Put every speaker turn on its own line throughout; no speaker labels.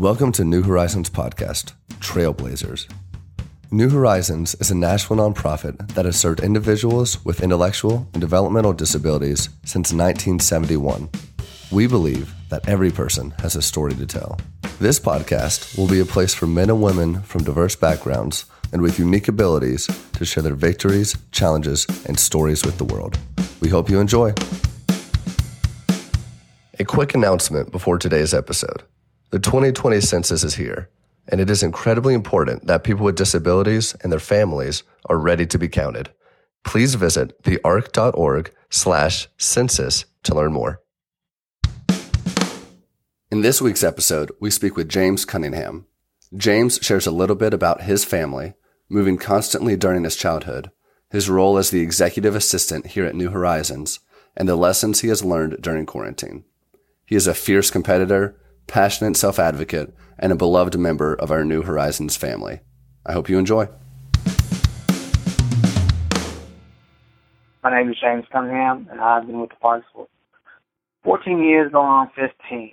Welcome to New Horizons Podcast, Trailblazers. New Horizons is a national nonprofit that has served individuals with intellectual and developmental disabilities since 1971. We believe that every person has a story to tell. This podcast will be a place for men and women from diverse backgrounds and with unique abilities to share their victories, challenges, and stories with the world. We hope you enjoy. A quick announcement before today's episode. The 2020 census is here, and it is incredibly important that people with disabilities and their families are ready to be counted. Please visit thearc.org slash census to learn more. In this week's episode, we speak with James Cunningham. James shares a little bit about his family, moving constantly during his childhood, his role as the executive assistant here at New Horizons, and the lessons he has learned during quarantine. He is a fierce competitor, passionate self advocate, and a beloved member of our New Horizons family. I hope you enjoy.
My name is James Cunningham, and I've been with the Parks for 14 years, going on 15.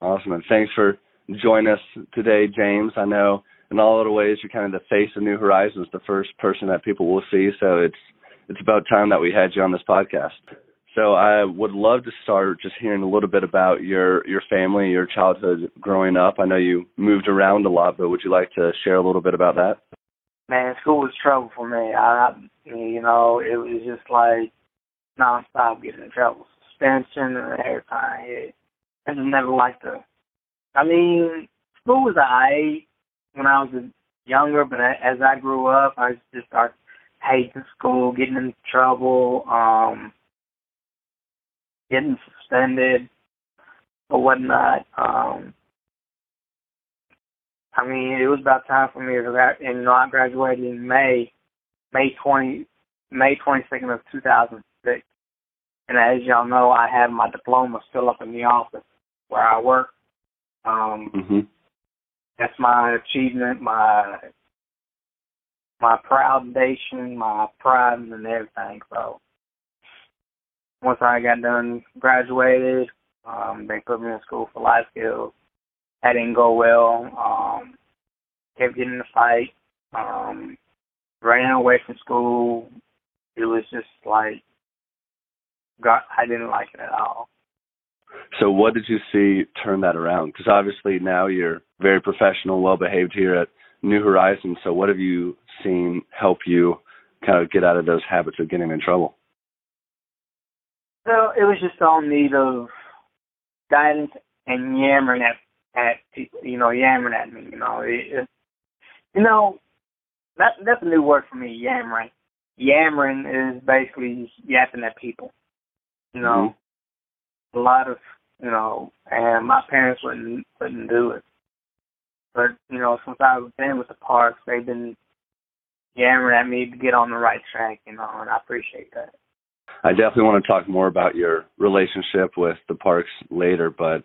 Awesome, and thanks for joining us today, James. I know in all of the ways you're kind of the face of New Horizons, the first person that people will see. So it's it's about time that we had you on this podcast. So I would love to start just hearing a little bit about your your family, your childhood growing up. I know you moved around a lot, but would you like to share a little bit about that?
Man, school was trouble for me. I, you know, it was just like nonstop getting in trouble, suspension and everything. I just never liked to. I mean, school was alright when I was younger, but as I grew up, I just started hating school, getting in trouble, um, getting suspended or whatnot. Um, I mean, it was about time for me to grad. And you know, I graduated in May, May twenty, May twenty second of two thousand six. And as y'all know, I have my diploma still up in the office where I work. Um,
mm-hmm.
That's my achievement, my my proud nation, my pride, and everything. So once I got done, graduated, um, they put me in school for life skills. That didn't go well. Um, kept getting in a fight. Um, ran away from school. It was just like, got I didn't like it at all.
So what did you see turn that around? Because obviously now you're very professional, well behaved here at New Horizons. So what have you seen help you kind of get out of those habits of getting in trouble?
Well, it was just all need of guidance and yammering at at people, you know, yammering at me, you know. It, it, you know, that that's a new word for me, yammering. Yammering is basically yapping at people. You know, mm-hmm. a lot of you know, and my parents wouldn't wouldn't do it. But you know, since I've been with the parks, they've been yammering at me to get on the right track. You know, and I appreciate that.
I definitely want to talk more about your relationship with the parks later, but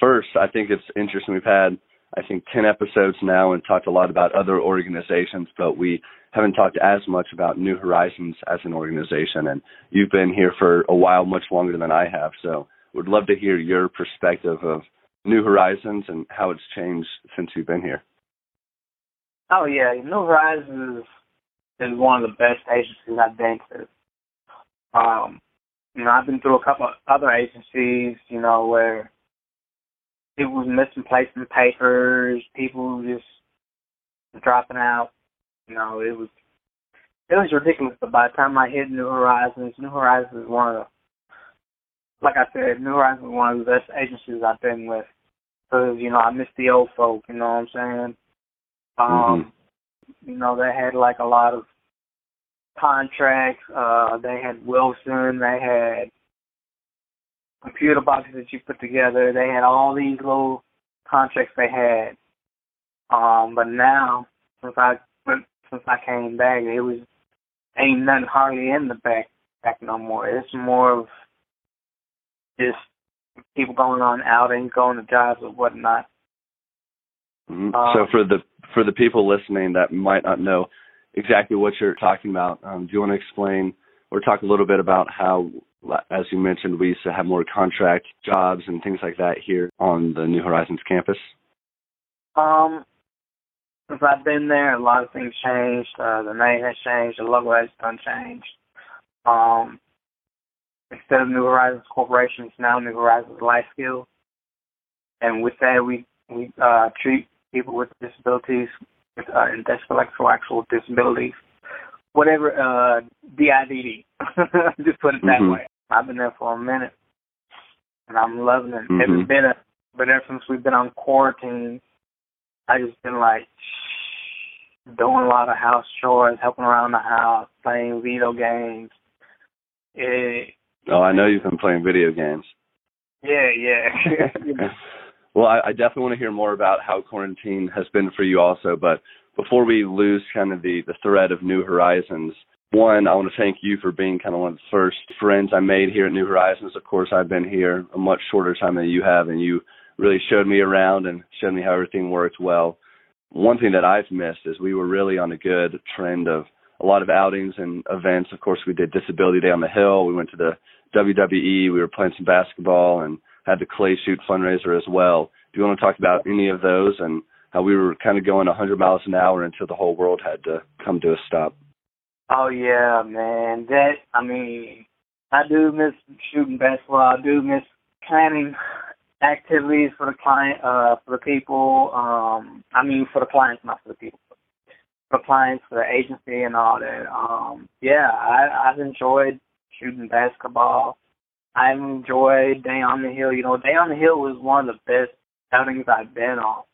first, I think it's interesting. We've had, I think, 10 episodes now and talked a lot about other organizations, but we haven't talked as much about New Horizons as an organization. And you've been here for a while, much longer than I have. So would love to hear your perspective of New Horizons and how it's changed since you've been here.
Oh yeah, New Horizons is, one of the best agencies I've been to. Um, you know, I've been through a couple of other agencies, you know, where people was missing placement papers, people just dropping out. You know, it was it was ridiculous. But by the time I hit New Horizons, New Horizons is one of the like I said, New Horizons is one of the best agencies I've been with. Because, you know, I miss the old folk, you know what I'm saying? Um, mm-hmm. You know, they had like a lot of contracts. Uh, they had Wilson. They had computer boxes that you put together. They had all these little contracts they had. Um, but now, since I since I came back, it was ain't nothing hardly in the back back no more. It's more of just people going on outings, going to jobs or whatnot.
Mm-hmm. Um, so for the for the people listening that might not know exactly what you're talking about, um, do you want to explain or talk a little bit about how As you mentioned, we used to have more contract jobs and things like that here on the New Horizons campus.
Um, since I've been there, a lot of things changed. Uh, the name has changed. The logo has done changed. Um, instead of New Horizons Corporation, it's now New Horizons Life Skills. And with that, we we uh, treat people with disabilities, uh, intellectual actual disabilities, whatever uh, DIDD. Just put it that
mm-hmm.
way. I've been there for a minute, and I'm loving it.
Mm-hmm.
It's been a, but ever since we've been on quarantine, I just been like doing a lot of house chores, helping around the house, playing video games. It,
oh, I know you've been playing video games.
Yeah, yeah.
well, I, I definitely want to hear more about how quarantine has been for you, also. But before we lose kind of the the thread of New Horizons, one, I want to thank you for being kind of one of the first friends I made here at New Horizons. Of course, I've been here a much shorter time than you have, and you really showed me around and showed me how everything worked well. One thing that I've missed is we were really on a good trend of a lot of outings and events. Of course, we did Disability Day on the Hill. We went to the WWE. We were playing some basketball and had the clay shoot fundraiser as well. Do you want to talk about any of those and how we were kind of going 100 miles an hour until the whole world had to come to a stop?
Oh yeah, man. That I mean, I do miss shooting basketball. I do miss planning activities for the client, uh, for the people. Um, I mean, for the clients, not for the people. For clients, for the agency, and all that. Um, yeah, I, I've enjoyed shooting basketball. I've enjoyed Day on the Hill. You know, Day on the Hill was one of the best outings I've been on.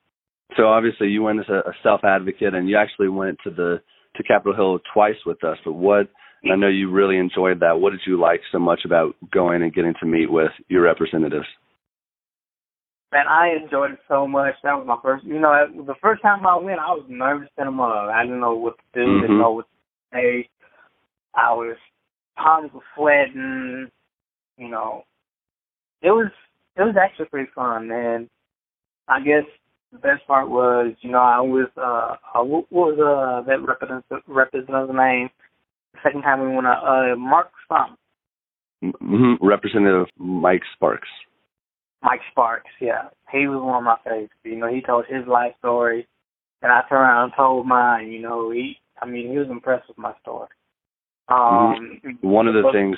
So obviously, you went as a, a self advocate, and you actually went to the to Capitol Hill twice with us. But what? I know you really enjoyed that. What did you like so much about going and getting to meet with your representatives?
Man, I enjoyed it so much. That was my first. You know, the first time I went, I was nervous in a mug. I didn't know what to do.
Mm-hmm.
Didn't know what to say. I was palms were sweating. Know, it was it was actually pretty fun, and I guess the best part was, you know, I was uh, uh what was uh that representative representative's name? The second time we went, uh, uh Mark Sparks.
Mm-hmm. Representative Mike Sparks.
Mike Sparks, yeah, he was one of my favorites. You know, he told his life story, and I turned around and told mine. You know, he, I mean, he was impressed with my story. Um,
mm-hmm. one of the things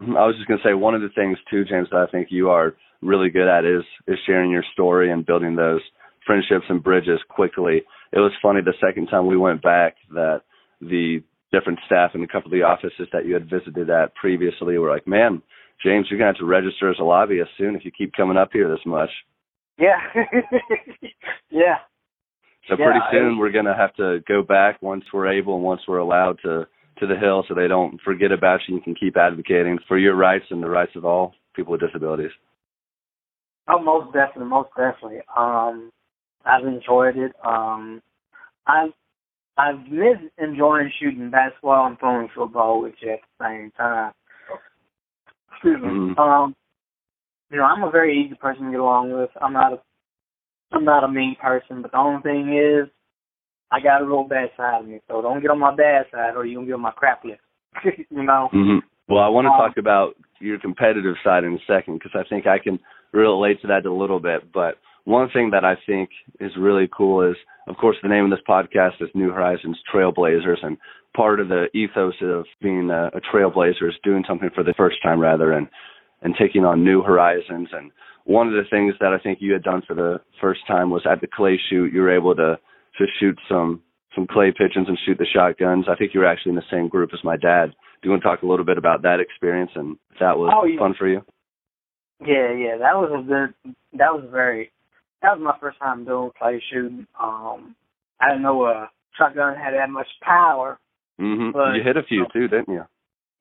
I was just gonna say, one of the things too, James, that I think you are really good at is is sharing your story and building those friendships and bridges quickly. It was funny the second time we went back that the different staff in a couple of the offices that you had visited at previously were like, "Man, James, you're gonna have to register as a lobbyist soon if you keep coming up here this much."
Yeah, yeah.
So
yeah,
pretty soon we're gonna have to go back once we're able and once we're allowed to to the hill, so they don't forget about you. You can keep advocating for your rights and the rights of all people with disabilities.
Oh, most definitely, most definitely. Um, I've enjoyed it. Um, I've I've been enjoying shooting basketball and throwing football with you at the same time. Excuse me.
Mm-hmm.
Um, you know, I'm a very easy person to get along with. I'm not a I'm not a mean person, but the only thing is I got a little bad side of me. So don't get on my bad side or you're gonna get on my crap list. you know?
Mm-hmm. Well I want to
um,
talk about your competitive side in a second because I think I can relate to that a little bit. But one thing that I think is really cool is, of course, the name of this podcast is New Horizons Trailblazers, and part of the ethos of being a, a trailblazer is doing something for the first time, rather, and and taking on new horizons. And one of the things that I think you had done for the first time was at the clay shoot, you were able to to shoot some some clay pigeons and shoot the shotguns. I think you were actually in the same group as my dad. Do you want to talk a little bit about that experience and if that was
oh, yeah.
fun for you?
Yeah, yeah, that was a good. That was very. That was my first time doing clay shooting. Um, I didn't know a shotgun had that much power.
Mhm.
But,
you hit a few too, didn't you?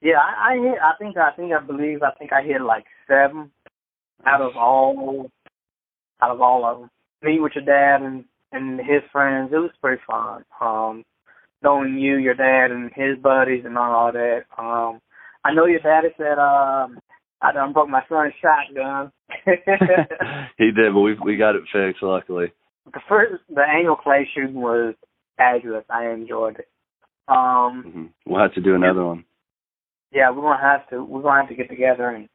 Yeah, I, I hit. I think. I think. I believe. I think I hit like seven out of all. Out of all of them. Me with your dad and and his friends. It was pretty fun. Um, knowing you, your dad, and his buddies, and all that. Um, I know your daddy said um I done broke my son's shotgun.
he did, but we we got it fixed luckily.
The first the annual clay shooting was fabulous. I enjoyed it. Um
mm-hmm. We'll have to do another one.
yeah, we're gonna have to we're gonna have to get together and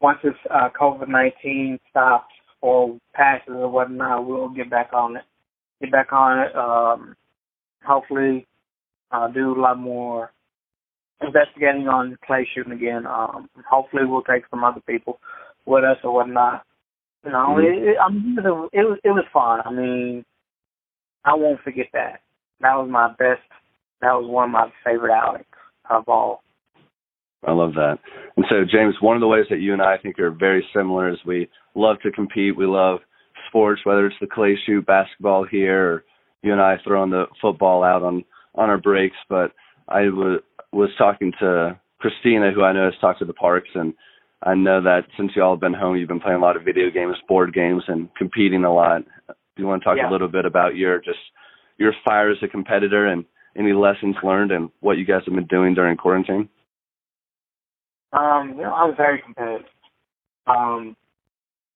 once this uh, COVID nineteen stops or passes or whatnot, we'll get back on it. Get back on it. Um, hopefully, uh, do a lot more investigating on clay shooting again. Um, hopefully, we'll take some other people with us or whatnot. You know, mm-hmm. it, it, I mean, it was it was fun. I mean, I won't forget that. That was my best. That was one of my favorite outings of all.
I love that. And so, James, one of the ways that you and I think are very similar is we love to compete. We love sports, whether it's the clay shoot, basketball here, or you and I throwing the football out on on our breaks. But I w- was talking to Christina, who I know has talked to the parks, and I know that since you all have been home, you've been playing a lot of video games, board games, and competing a lot. Do you want to talk
yeah.
a little bit about your just your fire as a competitor and any lessons learned and what you guys have been doing during quarantine?
Um, you know, I was very competitive. Um,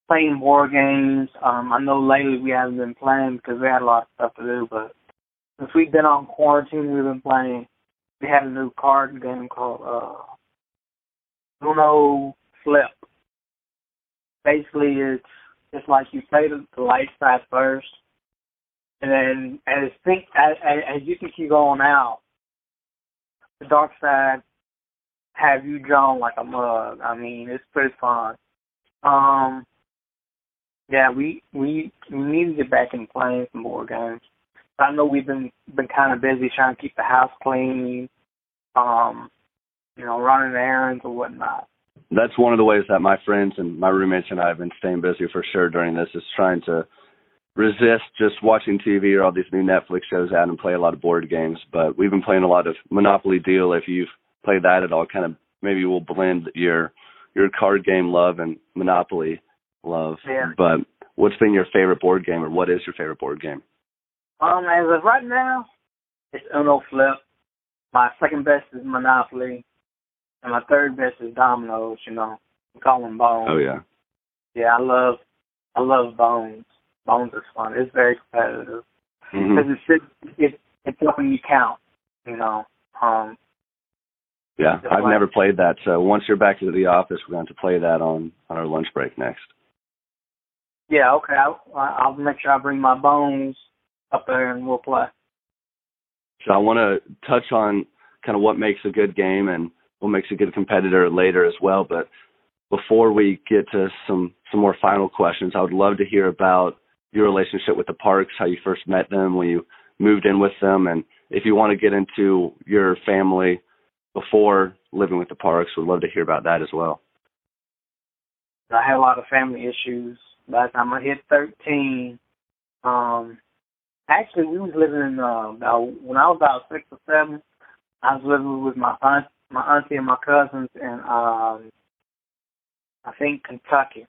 playing board games. Um, I know lately we haven't been playing because we had a lot of stuff to do, but since we've been on quarantine, we've been playing. We had a new card game called uh, Uno Flip. Basically, it's it's like you play the, the light side first, and then as think as, as you can keep going out, the dark side have you drawn like a mug. I mean, it's pretty fun. Um, yeah, we we we need to get back in playing some more games. I know we've been been kind of busy trying to keep the house clean, um, you know, running errands or whatnot.
That's one of the ways that my friends and my roommates and I have been staying busy for sure during this is trying to resist just watching TV or all these new Netflix shows out and play a lot of board games. But we've been playing a lot of Monopoly Deal. If you've play that at all, kind of maybe we'll blend your your card game love and Monopoly love.
Yeah.
But what's been your favorite board game, or what is your favorite board game?
Um, as of right now, it's Uno Flip. My second best is Monopoly, and my third best is Dominoes. You know, we call them Bones.
Oh yeah.
Yeah, I love, I love Bones. Bones is fun. It's very competitive
mm-hmm.
because mm-hmm. it's it, it's helping you count. You know, um,
yeah, I've never played that. So once you're back to the office, we're going to play that on on our lunch break next.
Yeah, okay. I'll, I'll make sure I bring my bones up there and we'll play.
So I want to touch on kind of what makes a good game and what makes a good competitor later as well. But before we get to some some more final questions, I would love to hear about your relationship with the Parks, how you first met them, when you moved in with them, and if you want to get into your family before living with the Parks. Would love to hear about that as well.
I had a lot of family issues. By the time I hit 13, um, actually we was living in uh, when I was about six or seven. I was living with my aunt, my auntie, and my cousins in um, I think Kentucky.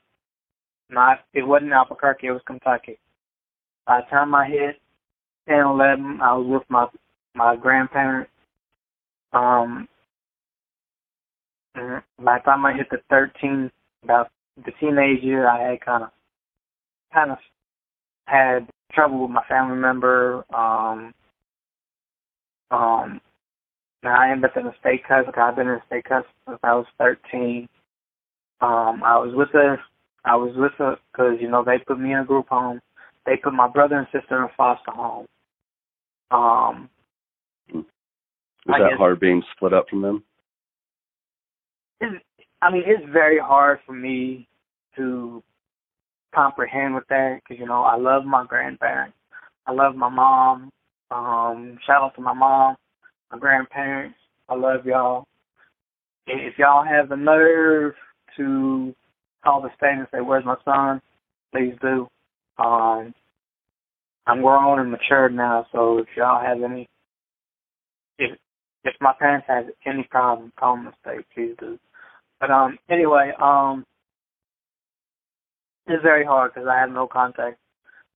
Not it wasn't Albuquerque, it was Kentucky. By the time I hit 10, 11, I was with my my grandparents um, by the time I hit the 13, about the teenage year, I had kind of, kind of had trouble with my family member. Um, um, now I ended up in a state custody. I've been in a state custody since I was 13. Um, I was with a, I was with her because you know they put me in a group home. They put my brother and sister in a foster home. Um,
is that hard being split up from them?
It's, I mean, it's very hard for me to comprehend with that because you know I love my grandparents, I love my mom. Um, shout out to my mom, my grandparents. I love y'all. If y'all have the nerve to call the state and say, "Where's my son?" Please do. Um, I'm grown and matured now, so if y'all have any, if my parents have any problem, call them mistake, please do. But um, anyway, um, it's very hard because I have no contact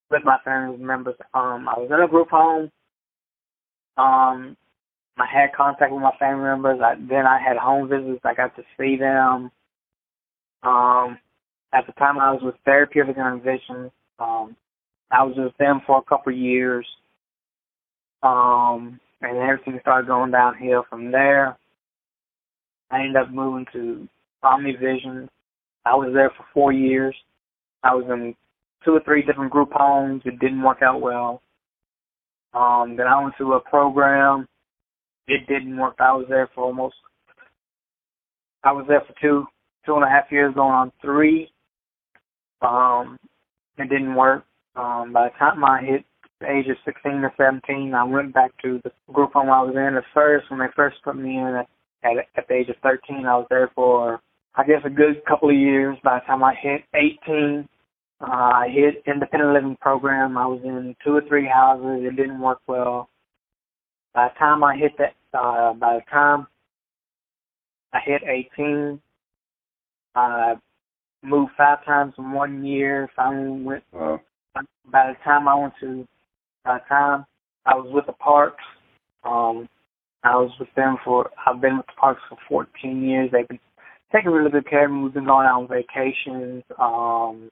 with my family members. Um, I was in a group home. Um, I had contact with my family members. I, then I had home visits. I got to see them. Um, at the time I was with therapy Therapeutic Intervention. Um, I was with them for a couple of years. Um, and everything started going downhill from there. I ended up moving to Omni Vision. I was there for four years. I was in two or three different group homes. It didn't work out well. Um, then I went to a program. It didn't work. I was there for almost. I was there for two, two and a half years, going on three. Um, it didn't work. Um, by the time I hit the age of 16 or 17, I went back to the group home I was in at first. When they first put me in at, at, at the age of 13, I was there for, I guess, a good couple of years. By the time I hit 18, uh, I hit independent living program. I was in two or three houses. It didn't work well. By the time I hit that, uh, by the time I hit 18, I moved five times in one year. Finally went.
Wow.
By the time I went to, by the time I was with the Parks, um, I was with them for. I've been with the Parks for 14 years. They've been taking really good care of me. We've been going out on vacations, um,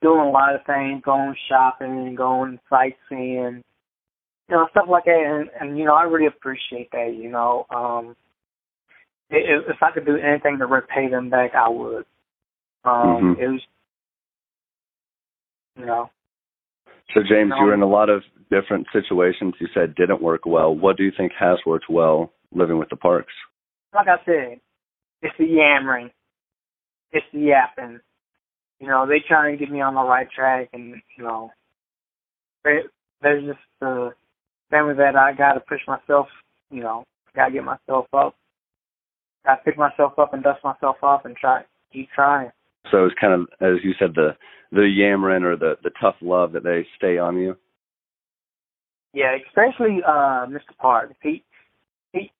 doing a lot of things, going shopping, going sightseeing, you know, stuff like that. And, and you know, I really appreciate that. You know, um, if, if I could do anything to repay them back, I would. Um,
Mhm.
It was, you know,
So James, you were in a um, lot of different situations. You said didn't work well. What do you think has worked well living with the Parks?
like I said, it's the yammering, it's the yapping. You know, they try and get me on the right track, and you know, there's just uh, the family that I got to push myself. You know, got to get myself up. Got to pick myself up and dust myself off and try keep trying.
So it's kind of, as you said, the the yammering or the the tough love that they stay on you.
Yeah, especially uh Mr. Park. He he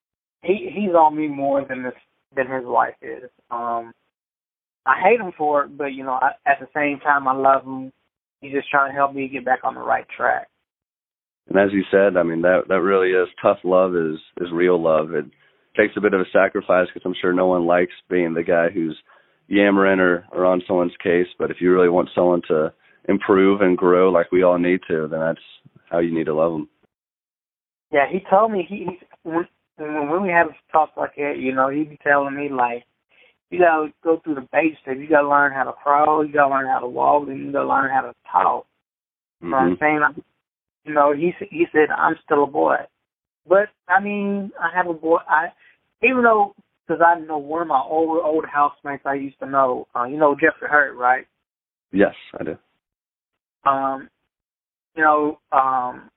he he's on me more than this than his wife is. Um I hate him for it, but you know, I, at the same time I love him. He's just trying to help me get back on the right track.
And as you said, I mean that that really is tough love is is real love. It takes a bit of a sacrifice because I'm sure no one likes being the guy who's yammering or or on someone's case. But if you really want someone to improve and grow like we all need to, then that's how you need to love them.
Yeah, he told me he, he when we have talks like that, you know, he'd be telling me like you gotta go through the basics. You gotta learn how to crawl, you gotta learn how to walk, and you gotta learn how to talk. You know what I'm
Mhm.
saying? You know, he he said I'm still a boy, but I mean, I have a boy. I even though because I know one of my old old housemates I used to know. Uh, you know Jeffrey Hurt, right?
Yes, I do.
Um, you know, um,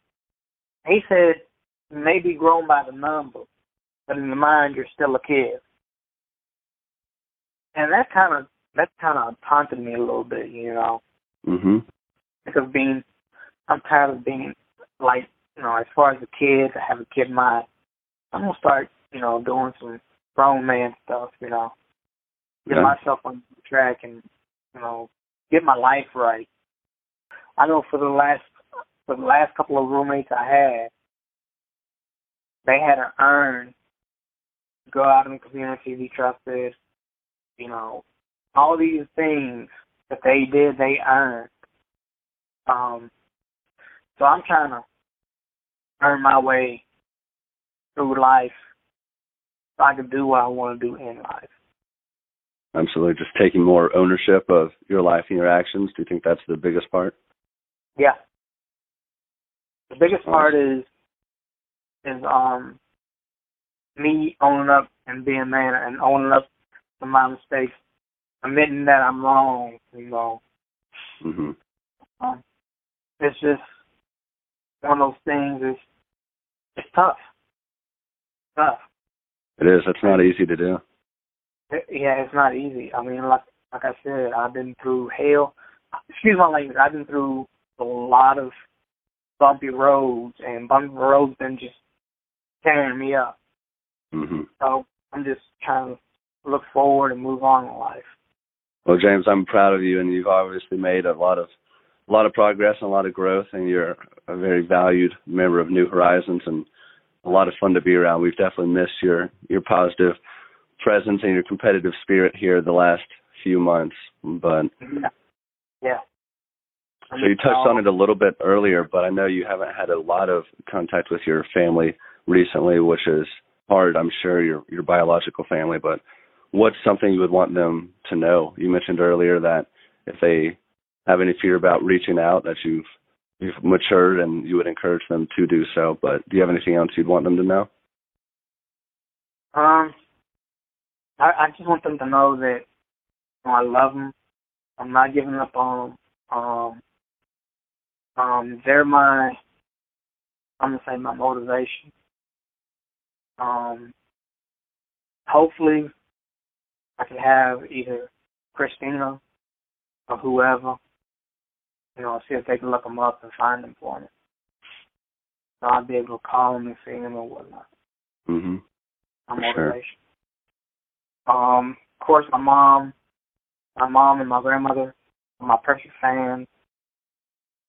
he said you may be grown by the number, but in the mind you're still a kid. And that kind of that kind of taunted me a little bit, you know.
Mhm.
because being I'm tired of being like you know as far as the kids I have a kid mind I'm gonna start you know doing some grown man stuff you know. Get
Yeah.
myself on track and you know get my life right. I know for the last for the last couple of roommates I had they had to earn go out in the community be trusted you know. All these things that they did they earned. Um, so I'm trying to earn my way through life so I can do what I want to do in life.
Absolutely. Just taking more ownership of your life and your actions. Do you think that's the biggest part?
Yeah. The biggest
Awesome.
part is is um me owning up and being man and owning up to my mistakes, admitting that I'm wrong, you know.
Mhm.
Um, it's just one of those things it's it's tough. Tough.
It is. That's not easy to do.
Yeah, it's not easy. I mean, like like I said, I've been through hell. Excuse my language. I've been through a lot of bumpy roads, and bumpy roads been just tearing me up.
Mhm.
So I'm just trying to look forward and move on in life.
Well, James, I'm proud of you, and you've obviously made a lot of a lot of progress and a lot of growth, and you're a very valued member of New Horizons, and a lot of fun to be around. We've definitely missed your your positive presence and your competitive spirit here the last few months. But
Yeah. Yeah.
so you touched on it a little bit earlier, but I know you haven't had a lot of contact with your family recently, which is hard, I'm sure, your your biological family, but what's something you would want them to know? You mentioned earlier that if they have any fear about reaching out, that you've you've matured and you would encourage them to do so. But do you have anything else you'd want them to know?
Um, I, I just want them to know that you know, I love them. I'm not giving up on them. Um, um, they're my, I'm gonna say my motivation. Um, hopefully, I can have either Christina or whoever, you know, see if they can look them up and find them for me. So I'll be able to call them and see them or whatnot.
Mhm.
My motivation. Um, of course, my mom, my mom and my grandmother are my perfect fans.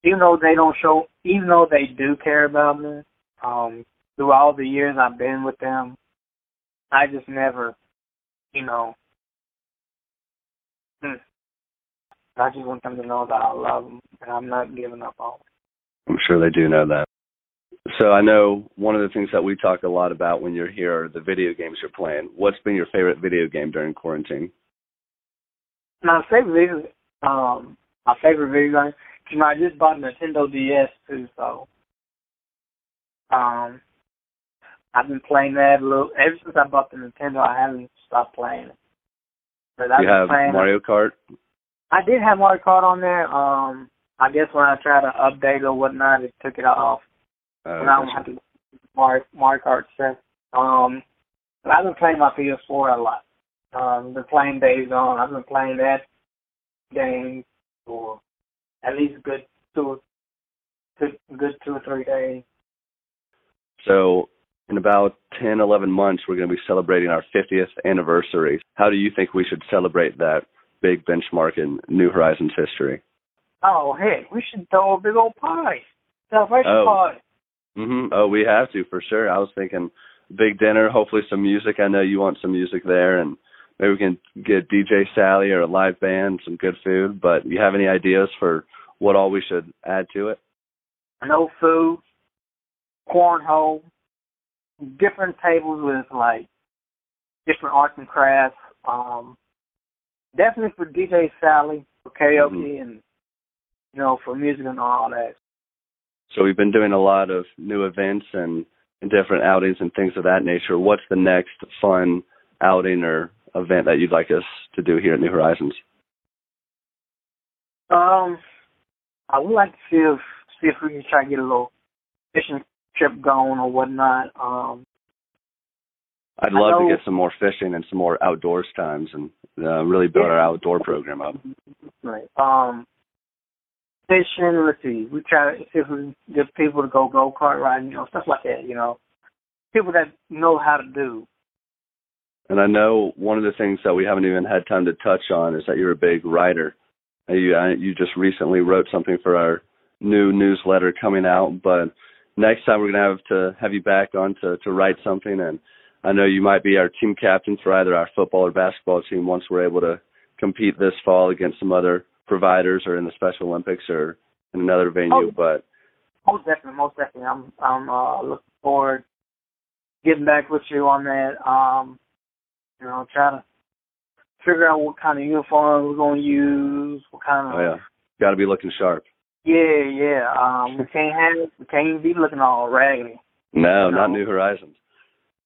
Even though they don't show, even though they do care about me, um, through all the years I've been with them, I just never, you know, hmm. I just want them to know that I love them and I'm not giving up on them.
I'm sure they do know that. So I know one of the things that we talk a lot about when you're here are the video games you're playing. What's been your favorite video game during quarantine?
My favorite video, um, my favorite video game. You know, I just bought a Nintendo DS too, so um, I've been playing that a little. Ever since I bought the Nintendo, I haven't stopped playing it. But I've
you have
playing.
Mario Kart?
I did have Mario Kart on there. Um, I guess when I tried to update or whatnot, it took it off.
Uh,
and I don't have to Mario, Mario Kart set. Um, but I've been playing my PS4 a lot. Um, been playing Days Gone. I've been playing that game for at least a good two, two good two or three days.
So in about 10, 11 months, we're going to be celebrating our 50th anniversary. How do you think we should celebrate that big benchmark in New Horizons history?
Oh hey, we should throw a big old party, celebration
Oh.
party.
hmm Oh, we have to for sure. I was thinking big dinner, hopefully some music. I know you want some music there, and maybe we can get DJ Sally or a live band, some good food. But you have any ideas for what all we should add to it?
No food, cornhole, different tables with like different arts and crafts. Um, definitely for DJ Sally for karaoke
Mhm.
and you know for music and all that.
So we've been doing a lot of new events and, and different outings and things of that nature. What's the next fun outing or event that you'd like us to do here at New Horizons?
Um, I would like to see if see if we can try to get a little fishing trip going or whatnot. Um,
I'd love to get some more fishing and some more outdoors times and uh, really build our outdoor program up.
Right. Um, fishing. Let's see. We try to see if we can get people to go go kart riding, you know, stuff like that. You know, people that know how to do.
And I know one of the things that we haven't even had time to touch on is that you're a big writer. You you just recently wrote something for our new newsletter coming out, but next time we're gonna have to have you back on to to write something. And I know you might be our team captain for either our football or basketball team once we're able to compete this fall against some other providers or in the Special Olympics or in another venue.
Oh.
But
Most definitely, most definitely. I'm I'm uh, looking forward getting back with you on that. Um, you know, try to figure out what kind of uniform we're gonna use, what kind of
oh yeah, got to be looking sharp.
yeah, yeah. Um, we can't have we can't even be looking all raggedy.
No,
No.
not New Horizons.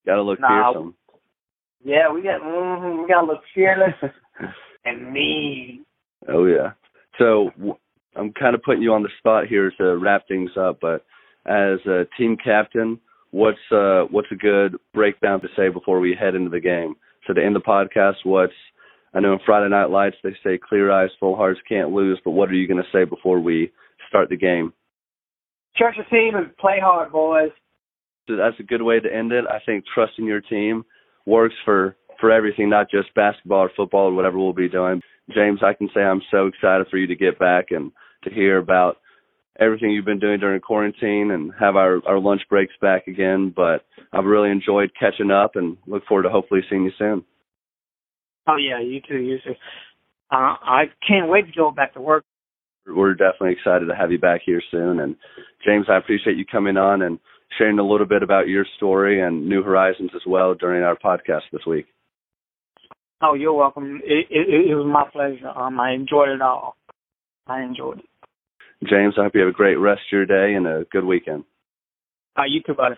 Got to look
No.
fearsome.
Yeah, we got mm, we got to look fearless and mean.
Oh yeah. So w- I'm kind of putting you on the spot here to wrap things up, but as a team captain, what's uh what's a good breakdown to say before we head into the game? So to end the podcast, what's I know in Friday Night Lights they say clear eyes, full hearts can't lose, but what are you going to say before we start the game?
Trust your team and play hard, boys.
That's a good way to end it. I think trusting your team works for for everything, not just basketball or football or whatever we'll be doing. James, I can say I'm so excited for you to get back and to hear about everything you've been doing during quarantine and have our our lunch breaks back again. But I've really enjoyed catching up and look forward to hopefully seeing you soon.
Oh yeah, you too, you too. Uh, I can't wait to go back to work.
We're definitely excited to have you back here soon. And James, I appreciate you coming on and sharing a little bit about your story and New Horizons as well during our podcast this week.
Oh, you're welcome. It, it, it was my pleasure. Um, I enjoyed it all. I enjoyed it.
James, I hope you have a great rest of your day and a good weekend.
Uh, you too, buddy.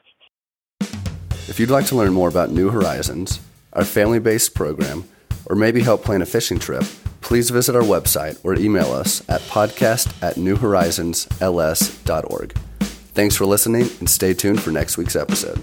If you'd like to learn more about New Horizons, our family based program, or maybe help plan a fishing trip, please visit our website or email us at podcast at newhorizonsls.org. Thanks for listening and stay tuned for next week's episode.